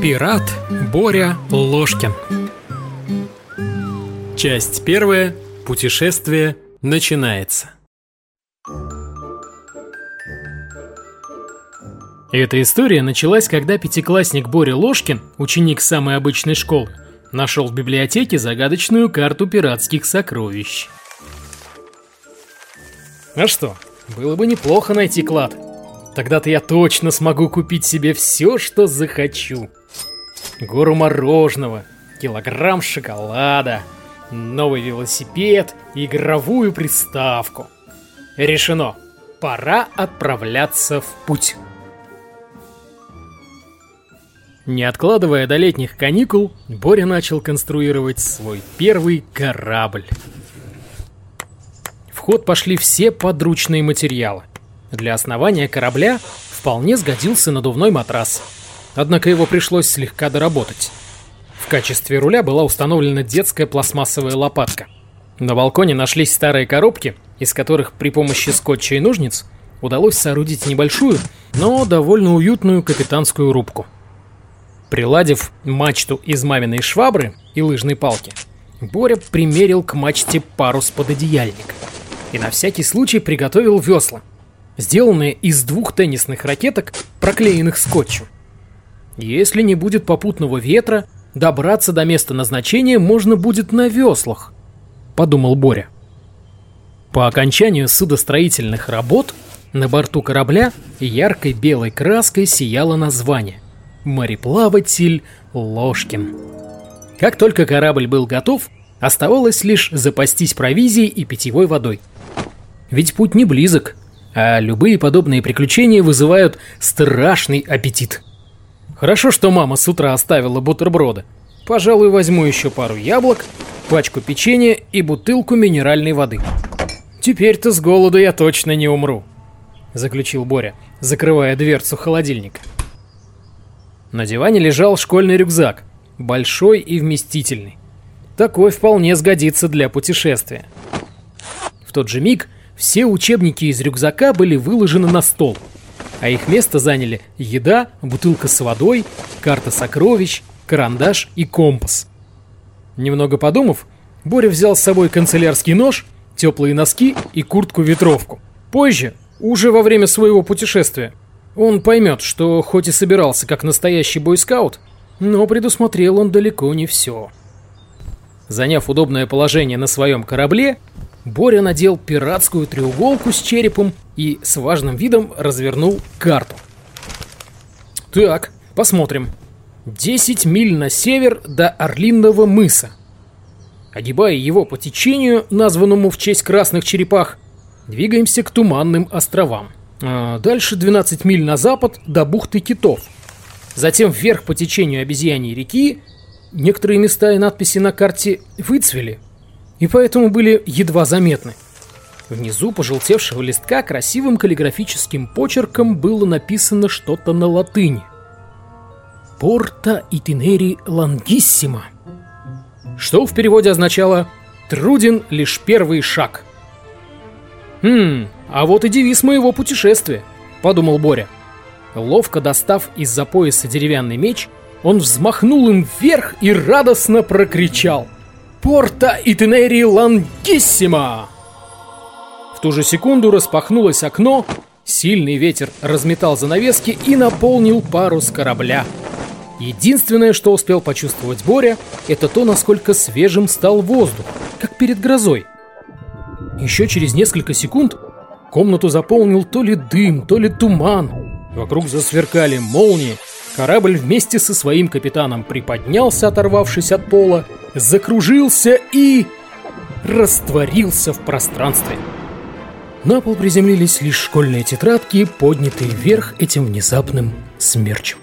Пират Боря Ложкин Часть первая. Путешествие начинается. Эта история началась, когда пятиклассник Боря Ложкин, ученик самой обычной школы, нашел в библиотеке загадочную карту пиратских сокровищ. А что, было бы неплохо найти клад. Тогда-то я точно смогу купить себе все, что захочу. Гору мороженого, килограмм шоколада, новый велосипед игровую приставку. Решено. Пора отправляться в путь. Не откладывая до летних каникул, Боря начал конструировать свой первый корабль. В ход пошли все подручные материалы. Для основания корабля вполне сгодился надувной матрас. Однако его пришлось слегка доработать. В качестве руля была установлена детская пластмассовая лопатка. На балконе нашлись старые коробки, из которых при помощи скотча и ножниц удалось соорудить небольшую, но довольно уютную капитанскую рубку. Приладив мачту из маминой швабры и лыжной палки, Боря примерил к мачте парус пододеяльника и на всякий случай приготовил весла, сделанные из двух теннисных ракеток, проклеенных скотчем. Если не будет попутного ветра, добраться до места назначения можно будет на веслах, подумал Боря. По окончанию судостроительных работ на борту корабля яркой белой краской сияло название «Мореплаватель Ложкин». Как только корабль был готов, оставалось лишь запастись провизией и питьевой водой. Ведь путь не близок, а любые подобные приключения вызывают страшный аппетит. Хорошо, что мама с утра оставила бутерброды. Пожалуй, возьму еще пару яблок, пачку печенья и бутылку минеральной воды. Теперь-то с голоду я точно не умру, заключил Боря, закрывая дверцу холодильника. На диване лежал школьный рюкзак, большой и вместительный. Такой вполне сгодится для путешествия. В тот же миг все учебники из рюкзака были выложены на стол, а их место заняли еда, бутылка с водой, карта сокровищ, карандаш и компас. Немного подумав, Боря взял с собой канцелярский нож, теплые носки и куртку-ветровку. Позже, уже во время своего путешествия, он поймет, что хоть и собирался как настоящий бойскаут, но предусмотрел он далеко не все. Заняв удобное положение на своем корабле, Боря надел пиратскую треуголку с черепом и с важным видом развернул карту. Так, посмотрим. 10 миль на север до Орлинного мыса. Огибая его по течению, названному в честь красных черепах, двигаемся к Туманным островам. А дальше 12 миль на запад до бухты Китов. Затем вверх по течению обезьяньей реки. Некоторые места и надписи на карте выцвели, и поэтому были едва заметны. Внизу пожелтевшего листка красивым каллиграфическим почерком было написано что-то на латыни. «Порта итинери лангиссима», что в переводе означало «труден лишь первый шаг». «Хм, а вот и девиз моего путешествия», — подумал Боря. Ловко достав из-за пояса деревянный меч, он взмахнул им вверх и радостно прокричал — порта Итенери Лангиссима!» В ту же секунду распахнулось окно, сильный ветер разметал занавески и наполнил парус корабля. Единственное, что успел почувствовать Боря, это то, насколько свежим стал воздух, как перед грозой. Еще через несколько секунд комнату заполнил то ли дым, то ли туман. Вокруг засверкали молнии, Корабль вместе со своим капитаном приподнялся, оторвавшись от пола, закружился и... растворился в пространстве. На пол приземлились лишь школьные тетрадки, поднятые вверх этим внезапным смерчем.